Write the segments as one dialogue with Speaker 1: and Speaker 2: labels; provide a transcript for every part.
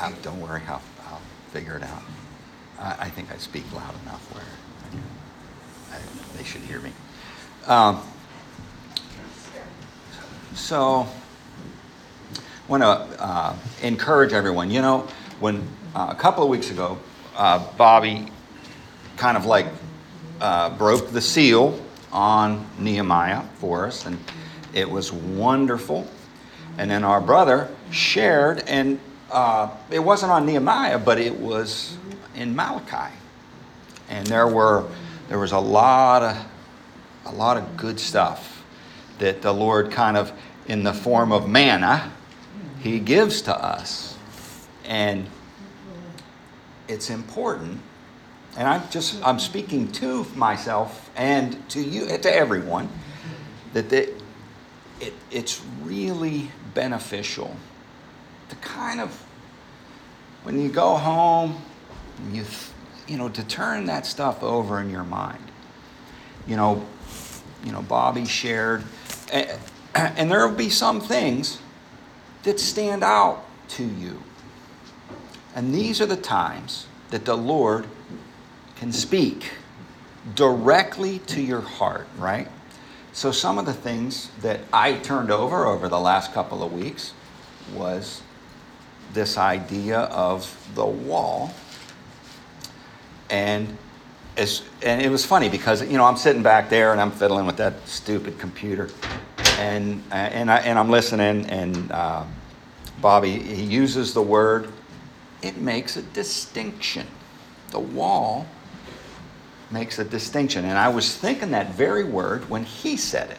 Speaker 1: Uh, don't worry, I'll, I'll figure it out. I, I think I speak loud enough where I, they should hear me. Um, so, I want to uh, encourage everyone. You know, when uh, a couple of weeks ago, uh, Bobby kind of like uh, broke the seal on Nehemiah for us, and it was wonderful. And then our brother shared, and uh, it wasn't on Nehemiah, but it was in Malachi, and there were there was a lot of a lot of good stuff that the Lord kind of in the form of manna he gives to us, and it's important. And I'm just I'm speaking to myself and to you to everyone that the, it, it's really beneficial to kind of when you go home you you know to turn that stuff over in your mind. You know you know bobby shared and there will be some things that stand out to you. And these are the times that the lord can speak directly to your heart right? So some of the things that i turned over over the last couple of weeks was this idea of the wall. And as, and it was funny because you know I'm sitting back there and I'm fiddling with that stupid computer, and and I and I'm listening and uh, Bobby he uses the word, it makes a distinction, the wall makes a distinction, and I was thinking that very word when he said it,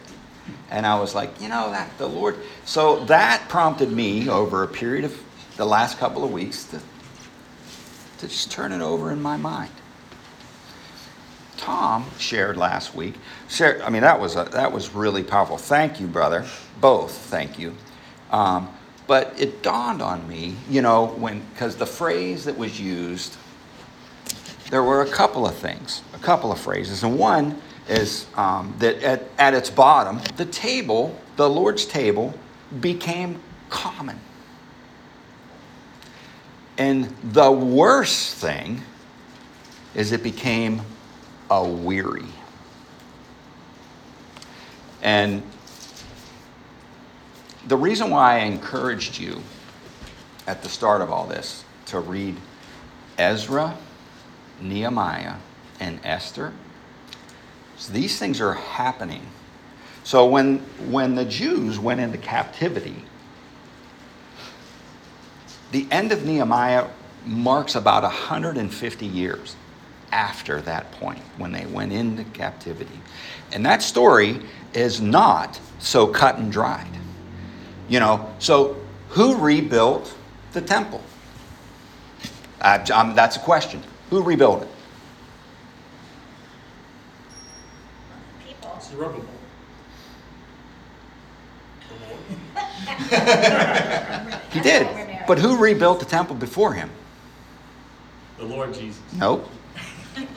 Speaker 1: and I was like you know that the Lord, so that prompted me over a period of the last couple of weeks to to just turn it over in my mind. Tom shared last week. Shared, I mean, that was a, that was really powerful. Thank you, brother. Both, thank you. Um, but it dawned on me, you know, when because the phrase that was used, there were a couple of things, a couple of phrases, and one is um, that at, at its bottom, the table, the Lord's table, became common. And the worst thing is it became a weary. And the reason why I encouraged you at the start of all this to read Ezra, Nehemiah, and Esther is these things are happening. So when when the Jews went into captivity, the end of Nehemiah marks about 150 years after that point when they went into captivity. And that story is not so cut and dried. You know, so who rebuilt the temple? Um, that's a question. Who rebuilt it?
Speaker 2: People. Zerubbabel.
Speaker 1: he did. But who rebuilt the temple before him?
Speaker 2: The Lord Jesus.
Speaker 1: Nope.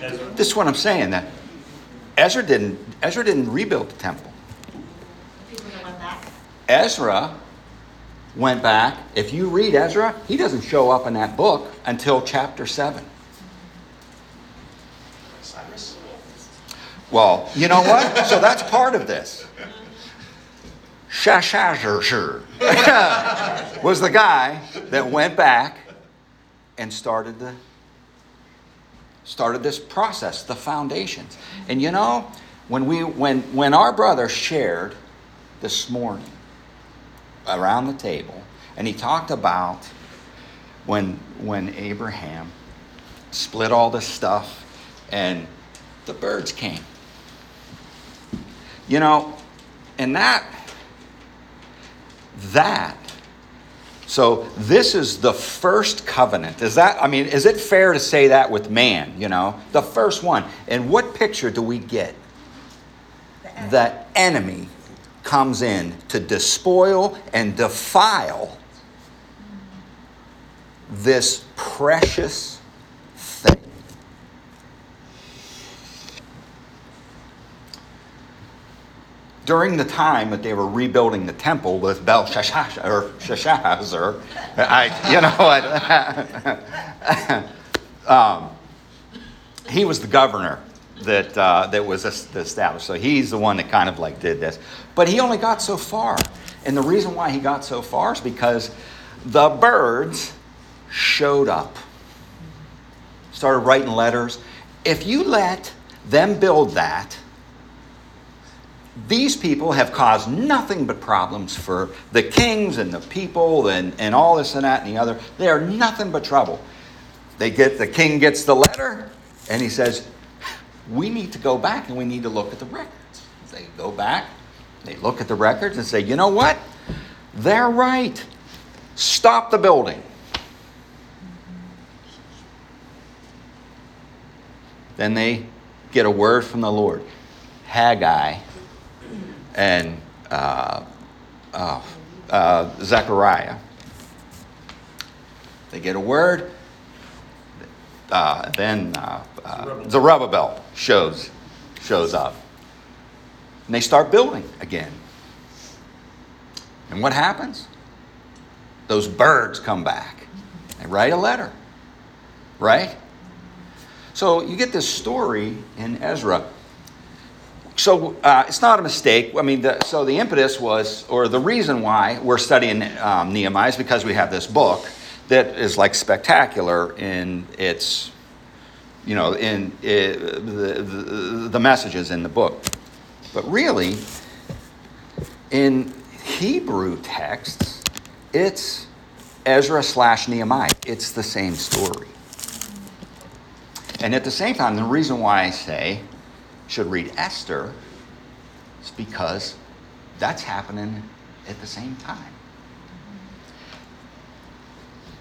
Speaker 1: Ezra. This is what I'm saying. That Ezra didn't. Ezra didn't rebuild the temple. Ezra went back. If you read Ezra, he doesn't show up in that book until chapter seven.
Speaker 3: Cyrus.
Speaker 1: Well, you know what? so that's part of this. Sheshbazzar was the guy that went back and started the started this process, the foundations. And you know, when we when when our brother shared this morning around the table, and he talked about when when Abraham split all this stuff and the birds came. You know, and that that so this is the first covenant. Is that I mean, is it fair to say that with man, you know? The first one. And what picture do we get? The enemy, comes in to despoil and defile this precious thing. During the time that they were rebuilding the temple with Belshazzar, or I, you know, I, um, he was the governor that uh, that was established. So he's the one that kind of like did this, but he only got so far, and the reason why he got so far is because the birds showed up, started writing letters. If you let them build that these people have caused nothing but problems for the kings and the people and, and all this and that and the other. They are nothing but trouble. They get the king gets the letter and he says, We need to go back and we need to look at the records. They go back, they look at the records and say, you know what? They're right. Stop the building. Then they get a word from the Lord. Haggai and uh, uh, uh, Zechariah. They get a word. Uh, then uh, uh, Zerubbabel shows shows up, and they start building again. And what happens? Those birds come back. They write a letter, right? So you get this story in Ezra so uh, it's not a mistake. I mean, the, so the impetus was, or the reason why we're studying um, Nehemiah is because we have this book that is like spectacular in its, you know, in it, the, the, the messages in the book. But really, in Hebrew texts, it's Ezra slash Nehemiah. It's the same story. And at the same time, the reason why I say should read Esther is because that's happening at the same time.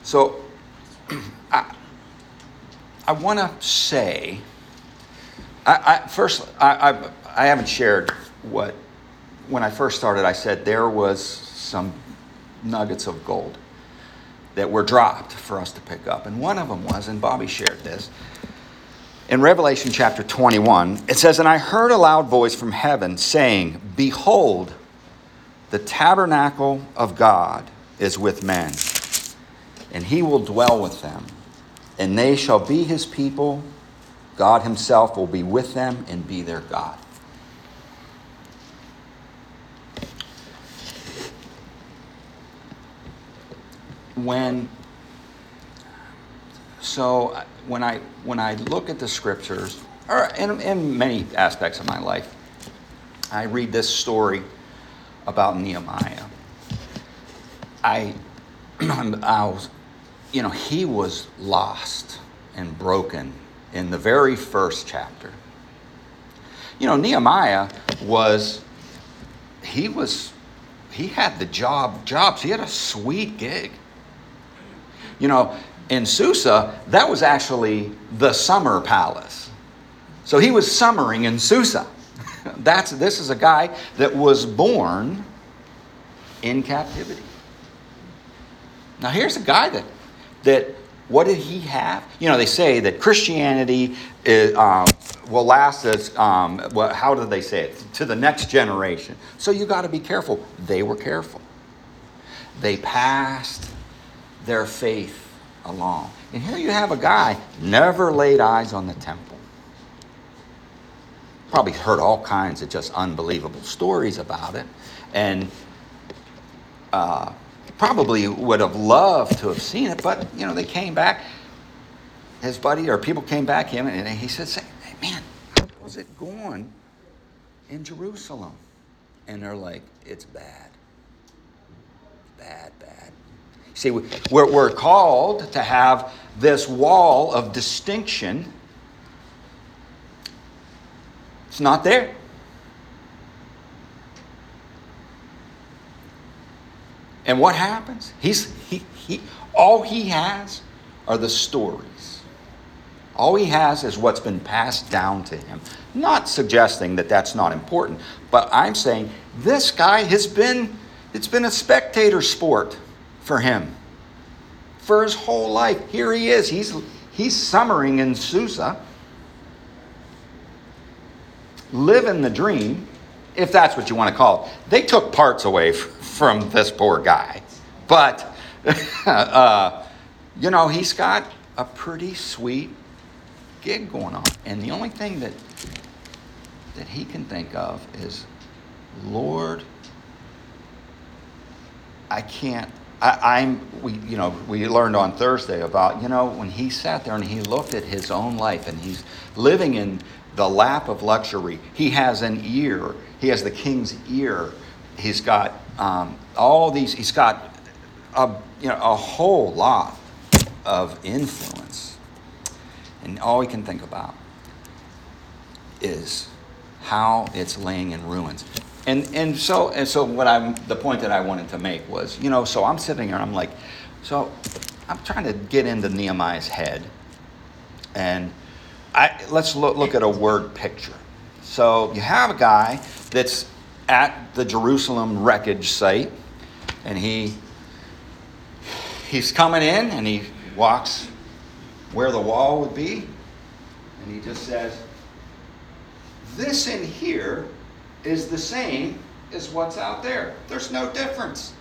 Speaker 1: So I, I want to say, I, I first, I, I, I haven't shared what, when I first started, I said there was some nuggets of gold that were dropped for us to pick up. And one of them was, and Bobby shared this, in Revelation chapter 21, it says, And I heard a loud voice from heaven saying, Behold, the tabernacle of God is with men, and he will dwell with them, and they shall be his people. God himself will be with them and be their God. When so when I when I look at the scriptures, or in, in many aspects of my life, I read this story about Nehemiah. I, I was, you know, he was lost and broken in the very first chapter. You know, Nehemiah was, he was, he had the job, jobs. He had a sweet gig. You know, in Susa, that was actually the summer palace. So he was summering in Susa. That's this is a guy that was born in captivity. Now here's a guy that that what did he have? You know, they say that Christianity is, um, will last as, Um, well, how did they say it? To the next generation. So you got to be careful. They were careful. They passed their faith along. And here you have a guy never laid eyes on the temple. Probably heard all kinds of just unbelievable stories about it, and uh, probably would have loved to have seen it. But you know, they came back. His buddy or people came back him, and he said, "Hey, man, was it going in Jerusalem?" And they're like, "It's bad, bad." See, we're, we're called to have this wall of distinction. It's not there. And what happens? He's, he, he, all he has are the stories. All he has is what's been passed down to him. Not suggesting that that's not important, but I'm saying this guy has been, it's been a spectator sport for him for his whole life. Here he is. He's, he's summering in Susa, living the dream. if that's what you want to call it. They took parts away f- from this poor guy. But, uh, you know, he's got a pretty sweet gig going on. And the only thing that, that he can think of is, Lord, I can't. I, I'm. We, you know, we learned on Thursday about you know when he sat there and he looked at his own life and he's living in the lap of luxury. He has an ear. He has the king's ear. He's got um, all these. He's got a you know a whole lot of influence, and all he can think about is how it's laying in ruins. And and so and so what I'm the point that I wanted to make was, you know, so I'm sitting here and I'm like, so I'm trying to get into Nehemiah's head. And I let's look, look at a word picture. So you have a guy that's at the Jerusalem wreckage site and he he's coming in and he walks where the wall would be and he just says this in here is the same as what's out there. There's no difference.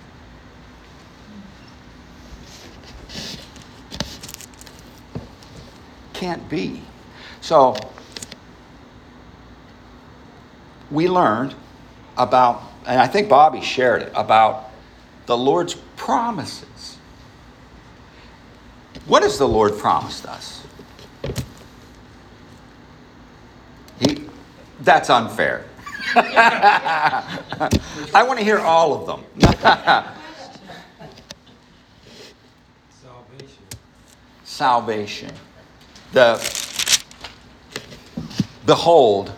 Speaker 1: Can't be. So, we learned about, and I think Bobby shared it, about the Lord's promises. What has the Lord promised us? He, that's unfair. I want to hear all of them.
Speaker 3: Salvation.
Speaker 1: Salvation. The behold,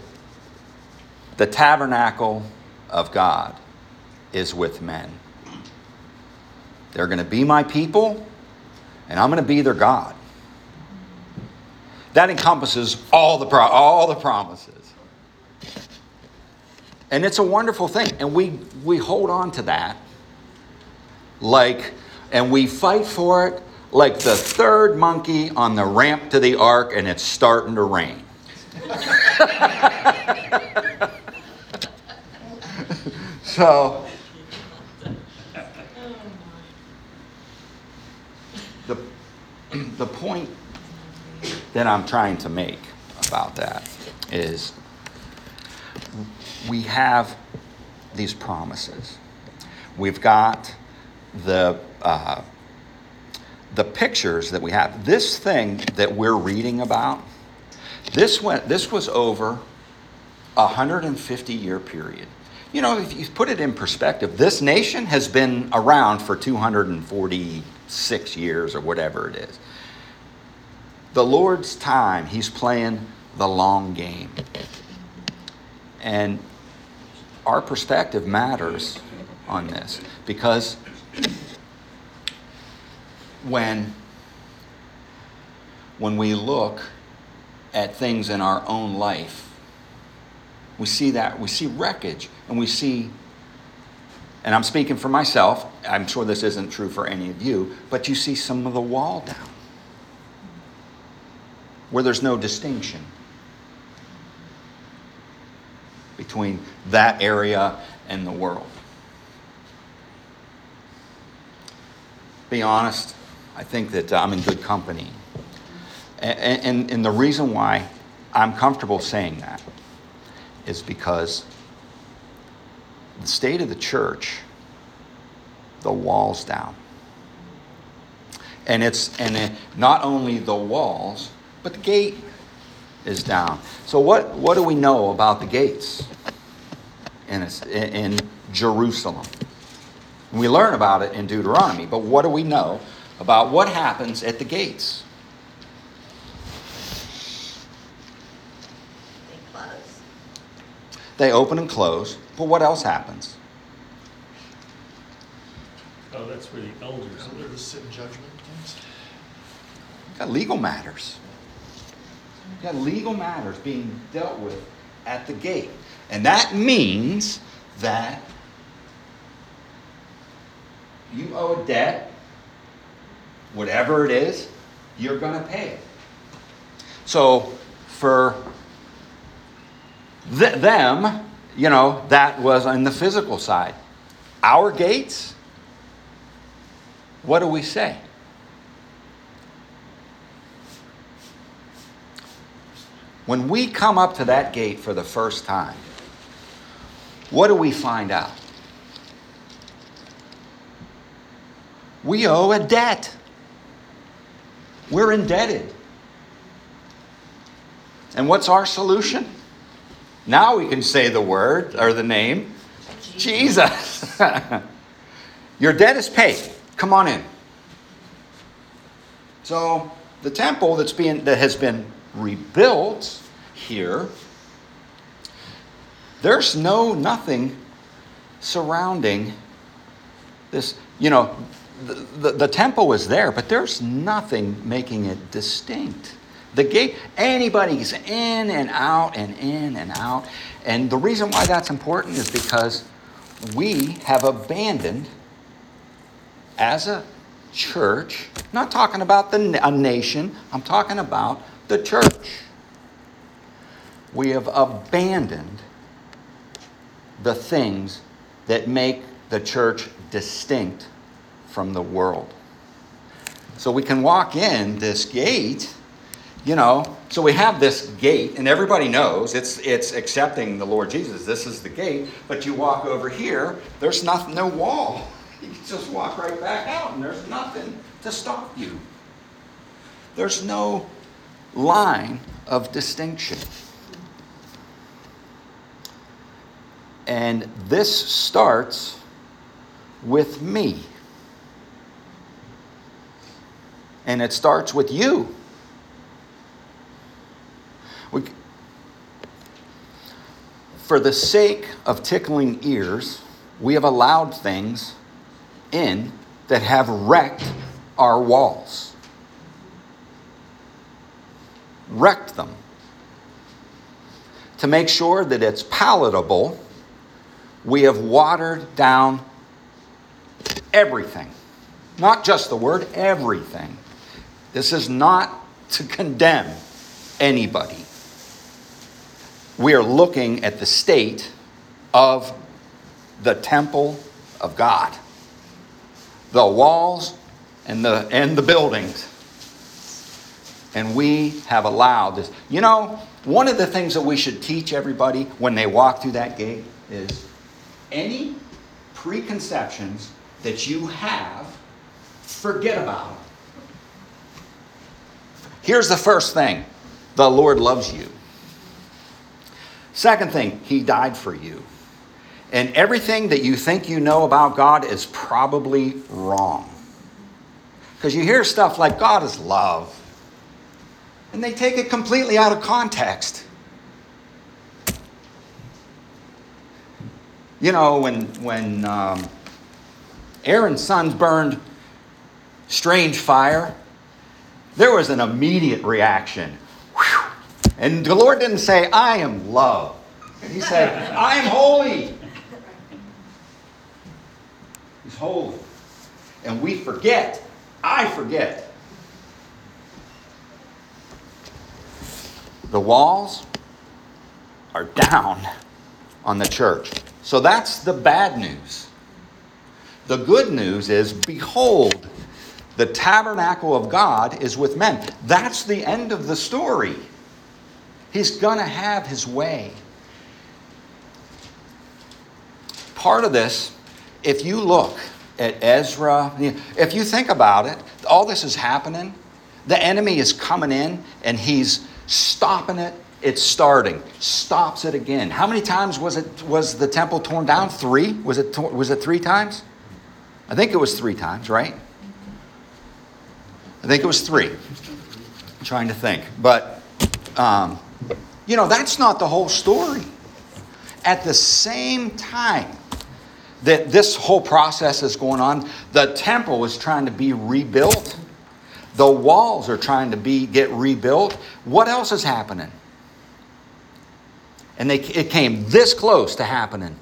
Speaker 1: the tabernacle of God is with men. They're going to be my people, and I'm going to be their God. That encompasses all the pro- all the promises. And it's a wonderful thing. And we, we hold on to that like, and we fight for it like the third monkey on the ramp to the ark and it's starting to rain. so, the, the point that I'm trying to make about that is we have these promises. We've got the uh, the pictures that we have. This thing that we're reading about, this went. This was over a 150 year period. You know, if you put it in perspective, this nation has been around for 246 years or whatever it is. The Lord's time, He's playing the long game. And our perspective matters on this because when when we look at things in our own life we see that we see wreckage and we see and I'm speaking for myself I'm sure this isn't true for any of you but you see some of the wall down where there's no distinction between that area and the world. Be honest, I think that uh, I'm in good company. And, and, and the reason why I'm comfortable saying that is because the state of the church, the walls down. And it's and it, not only the walls, but the gate is down. So what, what do we know about the gates in, in Jerusalem? We learn about it in Deuteronomy, but what do we know about what happens at the gates?
Speaker 4: They close.
Speaker 1: They open and close, but what else happens?
Speaker 2: Oh, that's where the elders
Speaker 3: Under the
Speaker 2: live.
Speaker 3: sit judgment things?
Speaker 1: got legal matters. Got legal matters being dealt with at the gate. And that means that you owe a debt, whatever it is, you're going to pay it. So for th- them, you know, that was on the physical side. Our gates, what do we say? When we come up to that gate for the first time, what do we find out? We owe a debt. We're indebted. And what's our solution? Now we can say the word or the name Jesus. Your debt is paid. Come on in. So the temple that's being that has been rebuilt here, there's no nothing surrounding this. You know, the, the, the temple was there, but there's nothing making it distinct. The gate, anybody's in and out and in and out. And the reason why that's important is because we have abandoned, as a church, not talking about the, a nation, I'm talking about the church. We have abandoned the things that make the church distinct from the world. So we can walk in this gate, you know, so we have this gate, and everybody knows it's it's accepting the Lord Jesus. This is the gate, but you walk over here, there's nothing, no wall. You just walk right back out, and there's nothing to stop you. There's no line of distinction. And this starts with me. And it starts with you. We, for the sake of tickling ears, we have allowed things in that have wrecked our walls. Wrecked them. To make sure that it's palatable, we have watered down everything. Not just the word, everything. This is not to condemn anybody. We are looking at the state of the temple of God. The walls and the and the buildings. And we have allowed this. You know, one of the things that we should teach everybody when they walk through that gate is any preconceptions that you have, forget about them. Here's the first thing the Lord loves you. Second thing, He died for you. And everything that you think you know about God is probably wrong. Because you hear stuff like God is love, and they take it completely out of context. You know, when, when um, Aaron's sons burned strange fire, there was an immediate reaction. Whew. And the Lord didn't say, I am love. He said, I am holy. He's holy. And we forget. I forget. The walls are down on the church. So that's the bad news. The good news is behold, the tabernacle of God is with men. That's the end of the story. He's going to have his way. Part of this, if you look at Ezra, if you think about it, all this is happening. The enemy is coming in and he's stopping it. It's starting. Stops it again. How many times was it was the temple torn down? 3? Was it was it 3 times? I think it was 3 times, right? I think it was 3. I'm trying to think. But um, you know, that's not the whole story. At the same time that this whole process is going on, the temple is trying to be rebuilt. The walls are trying to be get rebuilt. What else is happening? And they, it came this close to happening.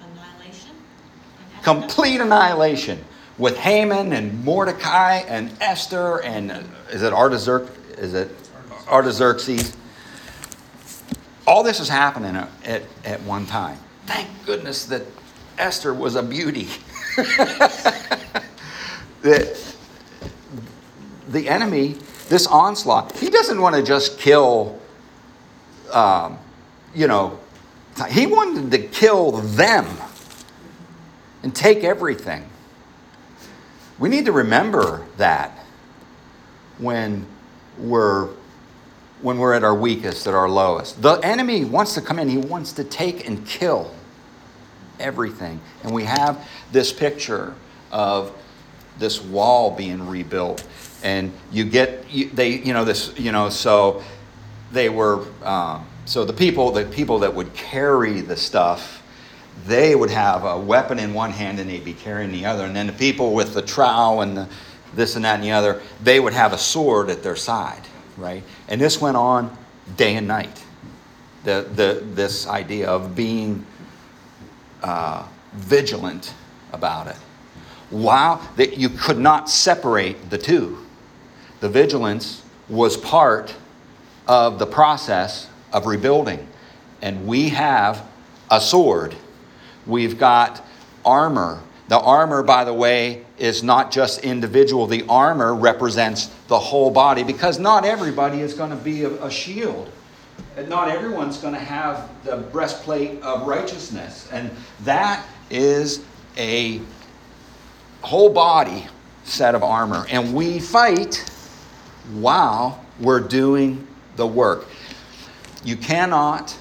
Speaker 4: Annihilation?
Speaker 1: Complete annihilation with Haman and Mordecai and Esther and is it Artaxerxes? Is it Artaxerxes? all this is happening at, at, at one time. Thank goodness that Esther was a beauty. that the enemy, this onslaught, he doesn't want to just kill, um, you know, he wanted to kill them and take everything. We need to remember that when we're when we're at our weakest, at our lowest. The enemy wants to come in, he wants to take and kill everything. And we have this picture of this wall being rebuilt. And you get, you, they, you know, this, you know, so they were, um, so the people, the people that would carry the stuff, they would have a weapon in one hand and they'd be carrying the other. And then the people with the trowel and the, this and that and the other, they would have a sword at their side right? And this went on day and night. The, the, this idea of being uh, vigilant about it. Wow, that you could not separate the two. The vigilance was part of the process of rebuilding. And we have a sword. We've got armor. The armor, by the way, is not just individual. The armor represents the whole body because not everybody is going to be a, a shield. And not everyone's going to have the breastplate of righteousness. And that is a whole body set of armor. And we fight while we're doing the work. You cannot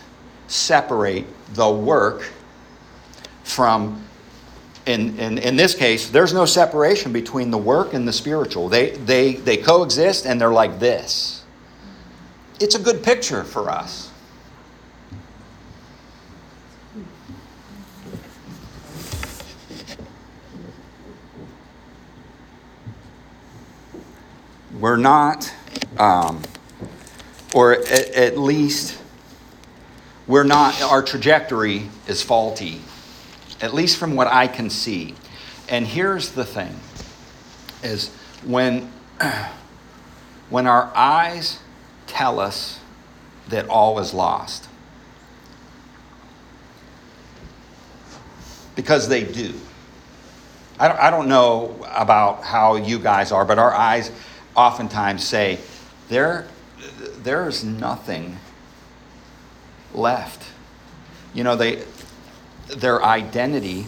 Speaker 1: separate the work from in, in, in this case, there's no separation between the work and the spiritual. They, they, they coexist and they're like this. It's a good picture for us. We're not, um, or at, at least, we're not, our trajectory is faulty at least from what I can see. And here's the thing is when when our eyes tell us that all is lost because they do. I don't, I don't know about how you guys are, but our eyes oftentimes say, there, there's nothing left. You know, they, their identity,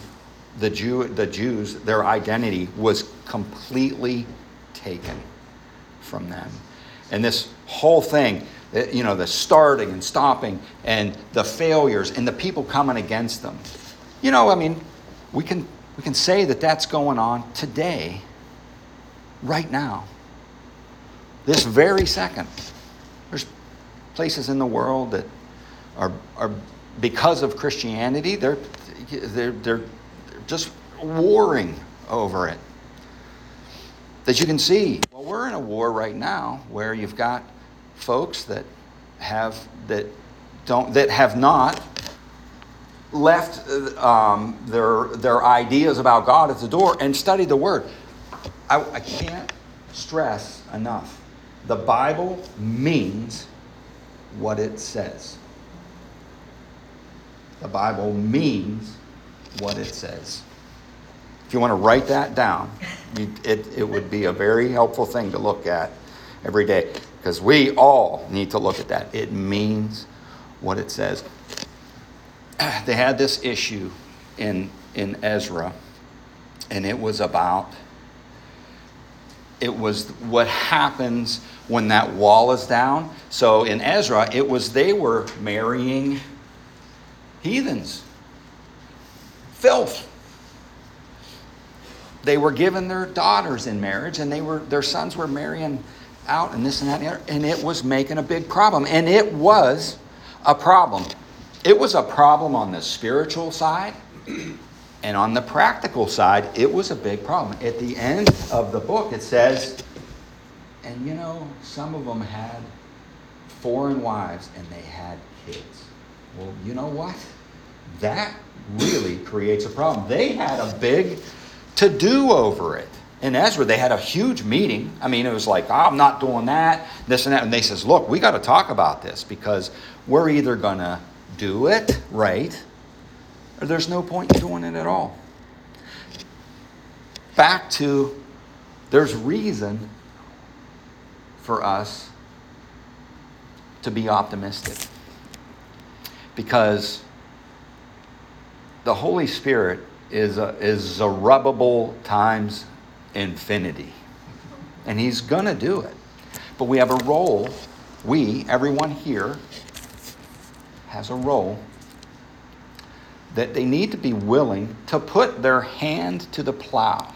Speaker 1: the, Jew, the Jews, their identity was completely taken from them. And this whole thing, eh, you know, the starting and stopping and the failures and the people coming against them. You know, I mean, we can, we can say that that's going on today, right now, this very second. There's places in the world that are, are because of Christianity, they're, they're, they're just warring over it. That you can see, well, we're in a war right now where you've got folks that have that don't that have not left um, their their ideas about God at the door and studied the Word. I, I can't stress enough. The Bible means what it says. The Bible means what it says. If you want to write that down, you, it, it would be a very helpful thing to look at every day because we all need to look at that. It means what it says. They had this issue in, in Ezra, and it was about it was what happens when that wall is down. So in Ezra, it was they were marrying heathens, filth. They were given their daughters in marriage, and they were their sons were marrying out, and this and that, and, other, and it was making a big problem. And it was a problem. It was a problem on the spiritual side, and on the practical side, it was a big problem. At the end of the book, it says, and you know, some of them had foreign wives, and they had kids. Well, you know what? That really creates a problem. They had a big to do over it. in Ezra, they had a huge meeting. I mean, it was like, oh, I'm not doing that, this and that. And they says, look, we got to talk about this because we're either going to do it right or there's no point in doing it at all. Back to there's reason for us to be optimistic because the Holy Spirit is a, is Zerubbabel times infinity. And He's going to do it. But we have a role, we, everyone here, has a role that they need to be willing to put their hand to the plow,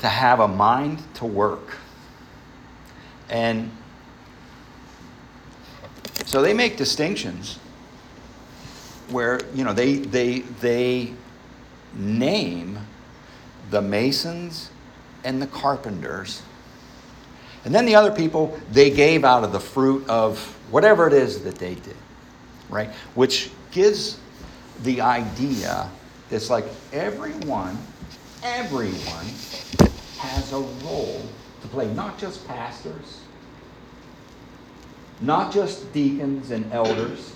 Speaker 1: to have a mind to work. And so they make distinctions where, you know, they, they, they name the masons and the carpenters. And then the other people, they gave out of the fruit of whatever it is that they did, right? Which gives the idea it's like everyone, everyone has a role to play, not just pastors, not just deacons and elders.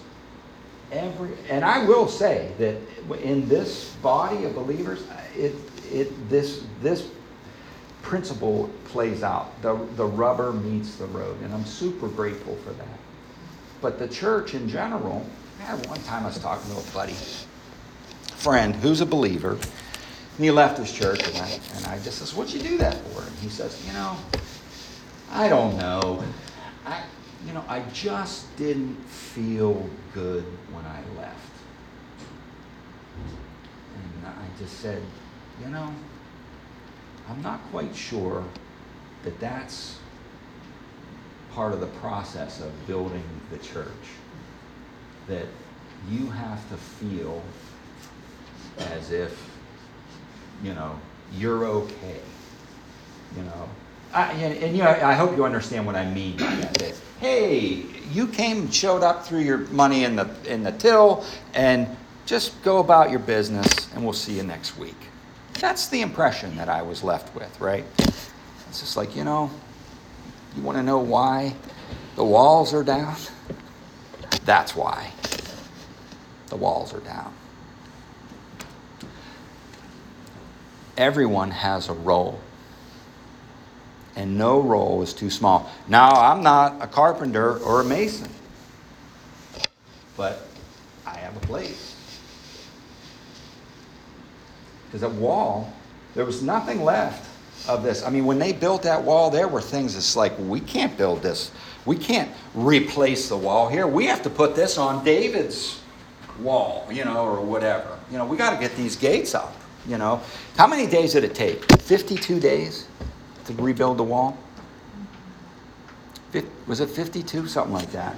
Speaker 1: Every, and I will say that in this body of believers, it, it, this, this principle plays out. The, the rubber meets the road, and I'm super grateful for that. But the church in general, one time I was talking to a buddy, friend who's a believer, and he left his church, and I, and I just says, What'd you do that for? And he says, You know, I don't know. I, you know, I just didn't feel good when I left. And I just said, you know, I'm not quite sure that that's part of the process of building the church. That you have to feel as if, you know, you're okay. You know, I, and, and, you know, I hope you understand what I mean by that. that hey, you came and showed up through your money in the in the till, and just go about your business, and we'll see you next week. That's the impression that I was left with, right? It's just like you know, you want to know why the walls are down. That's why the walls are down. Everyone has a role and no role is too small. Now, I'm not a carpenter or a mason, but I have a place. Because that wall, there was nothing left of this. I mean, when they built that wall, there were things that's like, we can't build this. We can't replace the wall here. We have to put this on David's wall, you know, or whatever. You know, we got to get these gates up, you know. How many days did it take? 52 days? to rebuild the wall? Was it 52? Something like that.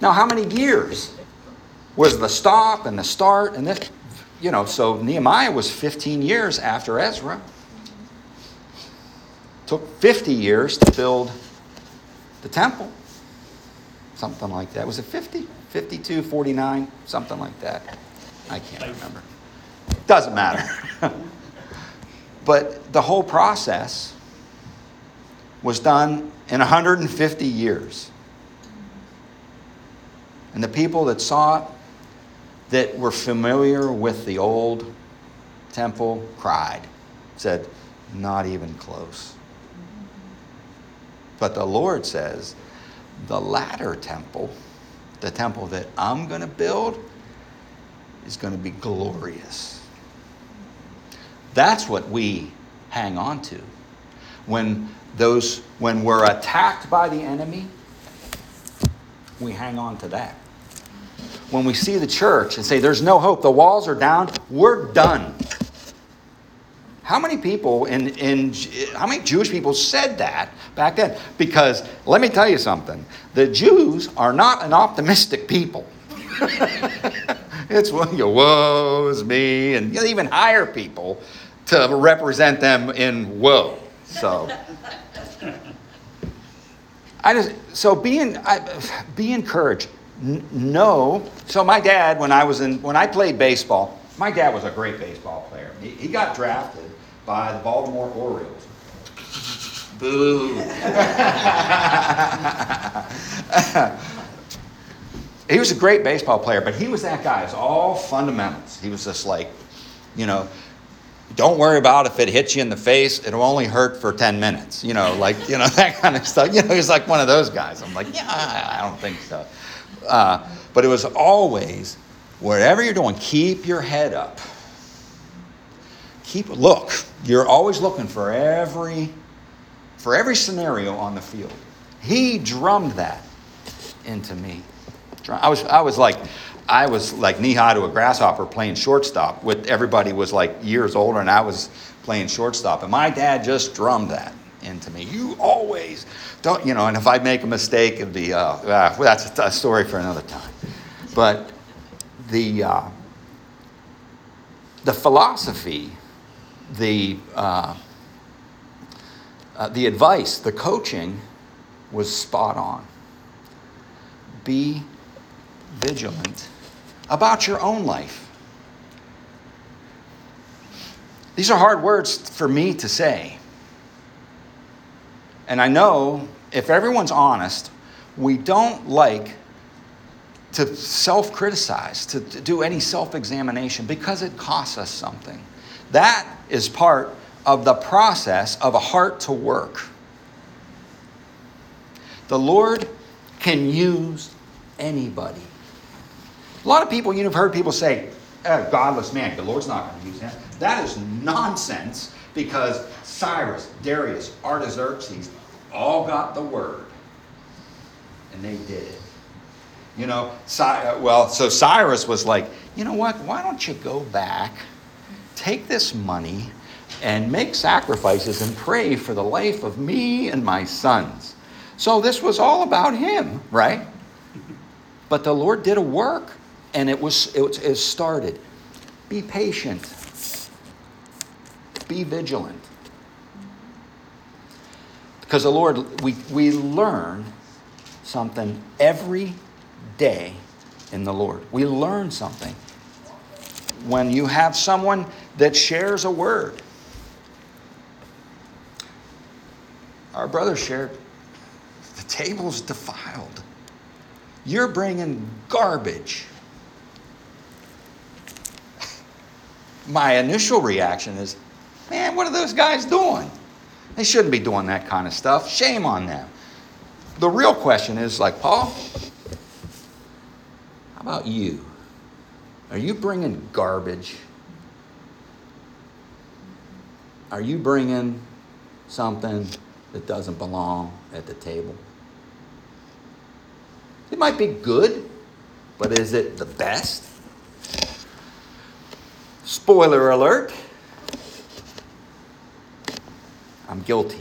Speaker 1: Now, how many years was the stop and the start and this? You know, so Nehemiah was 15 years after Ezra. Took 50 years to build the temple. Something like that. Was it 50? 52, 49? Something like that. I can't remember. Doesn't matter. But the whole process was done in 150 years. And the people that saw it, that were familiar with the old temple, cried, said, Not even close. But the Lord says, The latter temple, the temple that I'm going to build, is going to be glorious. That's what we hang on to. When those when we're attacked by the enemy, we hang on to that. When we see the church and say there's no hope, the walls are down, we're done. How many people in, in how many Jewish people said that back then? Because let me tell you something. The Jews are not an optimistic people. it's well, you woes me, and even higher people to represent them in woe. So, I just so being I, be encouraged. N- no. So my dad, when I was in when I played baseball, My dad was a great baseball player. He, he got drafted by the Baltimore Orioles. Boo. he was a great baseball player, but he was that guy. It's all fundamentals. He was just like, you know, don't worry about if it hits you in the face. It'll only hurt for 10 minutes. You know, like, you know, that kind of stuff. You know, he's like one of those guys. I'm like, yeah, I don't think so. Uh, but it was always, whatever you're doing, keep your head up. Keep, look, you're always looking for every, for every scenario on the field. He drummed that into me. I was, I was like, I was like knee high to a grasshopper playing shortstop. With everybody was like years older, and I was playing shortstop. And my dad just drummed that into me. You always don't, you know. And if I make a mistake, it'd be uh, uh, well, that's a story for another time. But the uh, the philosophy, the uh, uh, the advice, the coaching was spot on. Be vigilant about your own life. These are hard words for me to say. And I know if everyone's honest, we don't like to self criticize, to, to, do any self examination because it costs us something. That is part of the process of a heart to work. The Lord can use anybody. A lot of people, you've heard people say, oh, godless man, the Lord's not going to use him. That is nonsense because Cyrus, Darius, Artaxerxes all got the word and they did it. You know, uh, well, so Cyrus was like, you know what? Why don't you go back, take this money, and make sacrifices and pray for the life of me and my sons? So this was all about him, right? But the Lord did a work and it was it, it started. Be patient. Be vigilant. Because the Lord, we, we learn something every day in the Lord. We learn something. When you have someone that shares a word, our brother shared, the table's defiled. You're bringing garbage. My initial reaction is, man, what are those guys doing? They shouldn't be doing that kind of stuff. Shame on them. The real question is like, Paul, how about you? Are you bringing garbage? Are you bringing something that doesn't belong at the table? It might be good, but is it the best? Spoiler alert I'm guilty.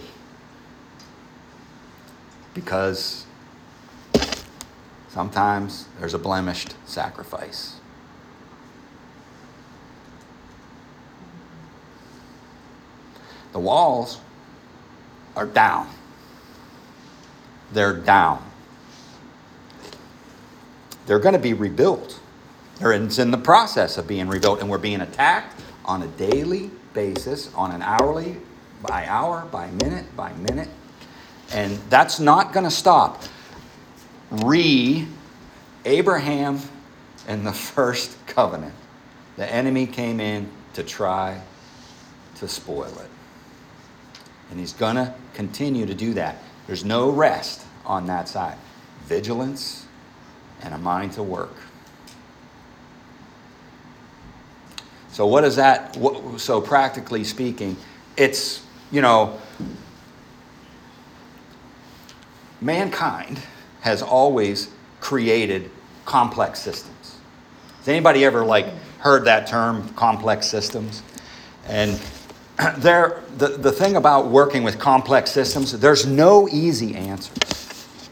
Speaker 1: Because sometimes there's a blemished sacrifice. The walls are down. They're down. They're going to be rebuilt. They're it's in the process of being rebuilt, and we're being attacked on a daily basis, on an hourly, by hour, by minute, by minute. And that's not going to stop. Re Abraham and the first covenant, the enemy came in to try to spoil it. And he's going to continue to do that. There's no rest on that side. Vigilance and a mind to work. So, what is that? So, practically speaking, it's, you know, mankind has always created complex systems. Has anybody ever like heard that term, complex systems? And there, the, the thing about working with complex systems, there's no easy answers.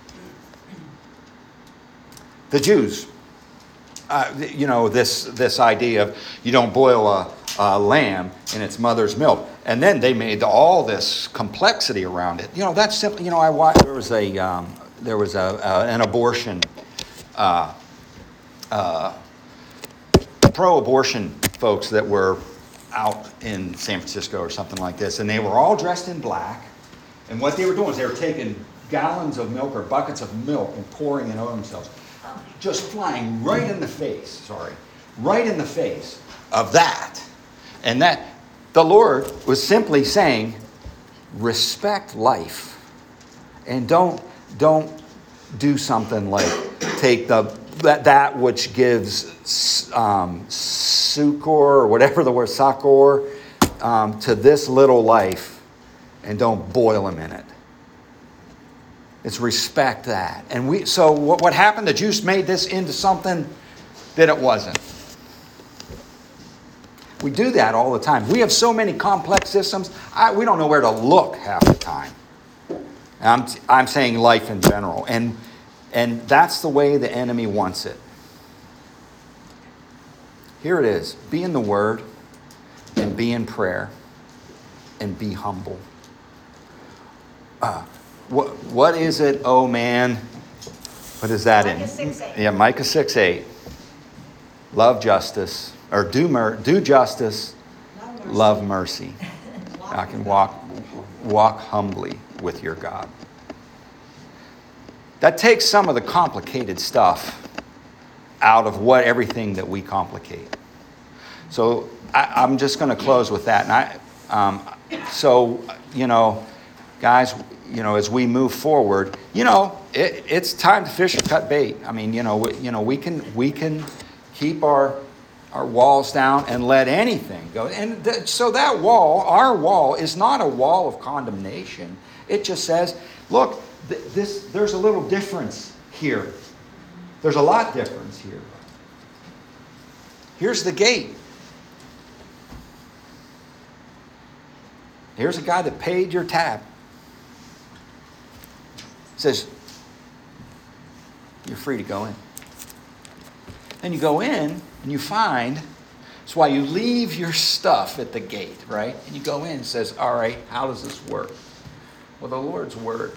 Speaker 1: The Jews, uh, you know, this, this idea of you don't boil a, a, lamb in its mother's milk. And then they made all this complexity around it. You know, that's simply, you know, I watched, there was a, um, there was a, an abortion, uh, uh pro abortion folks that were out in San Francisco or something like this, and they were all dressed in black. And what they were doing is they were taking gallons of milk or buckets of milk and pouring it on themselves, just flying right in the face, sorry, right in the face of that. And that the Lord was simply saying, respect life and don't don't do something like take the that, that which gives um, succor or whatever the word succor um, to this little life and don't boil them in it it's respect that and we so what, what happened the jews made this into something that it wasn't we do that all the time we have so many complex systems I, we don't know where to look half the time I'm, I'm saying life in general. And, and that's the way the enemy wants it. Here it is be in the Word, and be in prayer, and be humble. Uh, what, what is it, oh man? What is that
Speaker 4: Micah
Speaker 1: in?
Speaker 4: 6,
Speaker 1: Yeah, Micah 6 8. Love justice, or do, mer- do justice, love mercy. I can walk, walk humbly with your God. That takes some of the complicated stuff out of what everything that we complicate. So I, I'm just going to close with that. And I, um, so you know, guys, you know, as we move forward, you know, it, it's time to fish or cut bait. I mean, you know, we, you know, we can we can keep our our walls down and let anything go. And th- so that wall, our wall, is not a wall of condemnation. It just says, look, th- this, there's a little difference here. There's a lot difference here. Here's the gate. Here's a guy that paid your tab. Says, you're free to go in. Then you go in and you find, that's why you leave your stuff at the gate, right? And you go in and says, all right, how does this work? Well, the Lord's word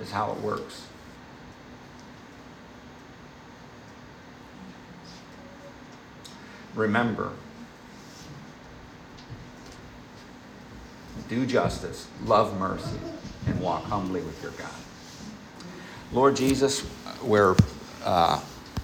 Speaker 1: is how it works. Remember, do justice, love mercy, and walk humbly with your God. Lord Jesus, we're uh,